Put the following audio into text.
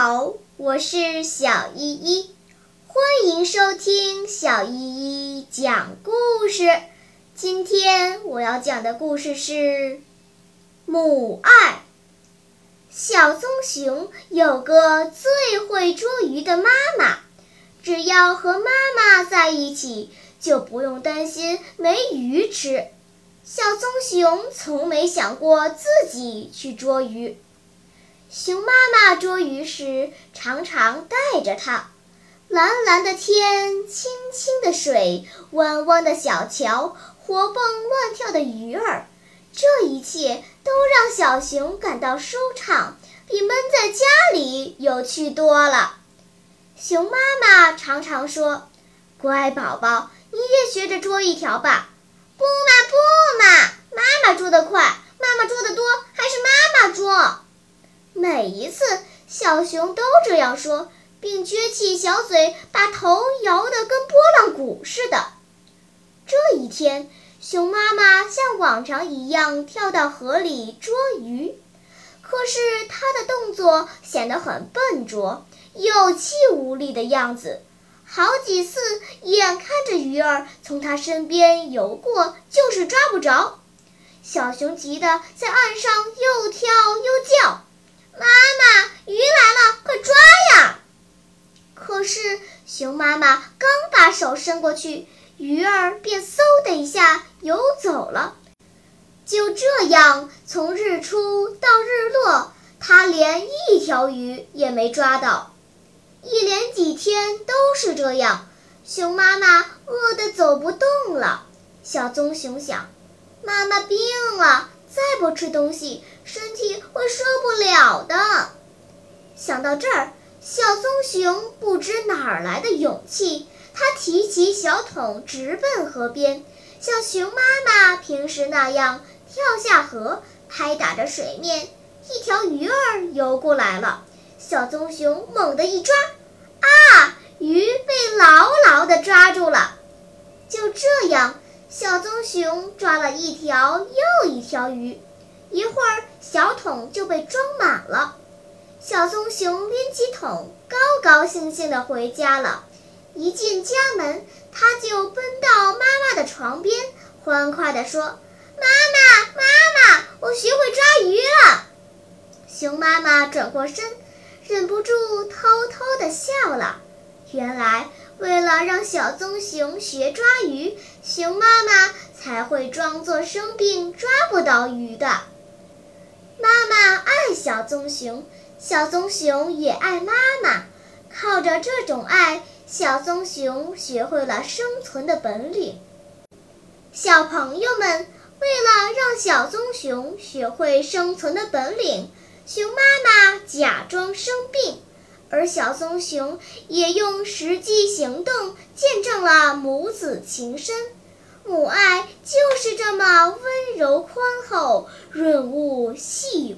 好我是小依依，欢迎收听小依依讲故事。今天我要讲的故事是母爱。小棕熊有个最会捉鱼的妈妈，只要和妈妈在一起，就不用担心没鱼吃。小棕熊从没想过自己去捉鱼。熊妈妈捉鱼时，常常带着它。蓝蓝的天，清清的水，弯弯的小桥，活蹦乱跳的鱼儿，这一切都让小熊感到舒畅，比闷在家里有趣多了。熊妈妈常常说：“乖宝宝，你也学着捉一条吧。”“不嘛不嘛，妈妈捉得快，妈妈捉得多，还是妈妈捉。”每一次，小熊都这样说，并撅起小嘴，把头摇得跟拨浪鼓似的。这一天，熊妈妈像往常一样跳到河里捉鱼，可是它的动作显得很笨拙，有气无力的样子。好几次，眼看着鱼儿从它身边游过，就是抓不着。小熊急得在岸上又跳又叫。妈妈，鱼来了，快抓呀！可是熊妈妈刚把手伸过去，鱼儿便嗖的一下游走了。就这样，从日出到日落，它连一条鱼也没抓到。一连几天都是这样，熊妈妈饿得走不动了。小棕熊想，妈妈病了。再不吃东西，身体会受不了的。想到这儿，小棕熊不知哪儿来的勇气，它提起小桶，直奔河边，像熊妈妈平时那样跳下河，拍打着水面。一条鱼儿游过来了，小棕熊猛地一抓，啊，鱼被牢牢地抓住了。就这样。小棕熊抓了一条又一条鱼，一会儿小桶就被装满了。小棕熊拎起桶，高高兴兴地回家了。一进家门，它就奔到妈妈的床边，欢快地说：“妈妈，妈妈，我学会抓鱼了。”熊妈妈转过身，忍不住偷偷地笑了。原来。为了让小棕熊学抓鱼，熊妈妈才会装作生病抓不到鱼的。妈妈小棕熊，小棕熊也爱妈妈。靠着这种爱，小棕熊学会了生存的本领。小朋友们，为了让小棕熊学会生存的本领，熊妈妈假装生病。而小棕熊也用实际行动见证了母子情深，母爱就是这么温柔宽厚、润物细。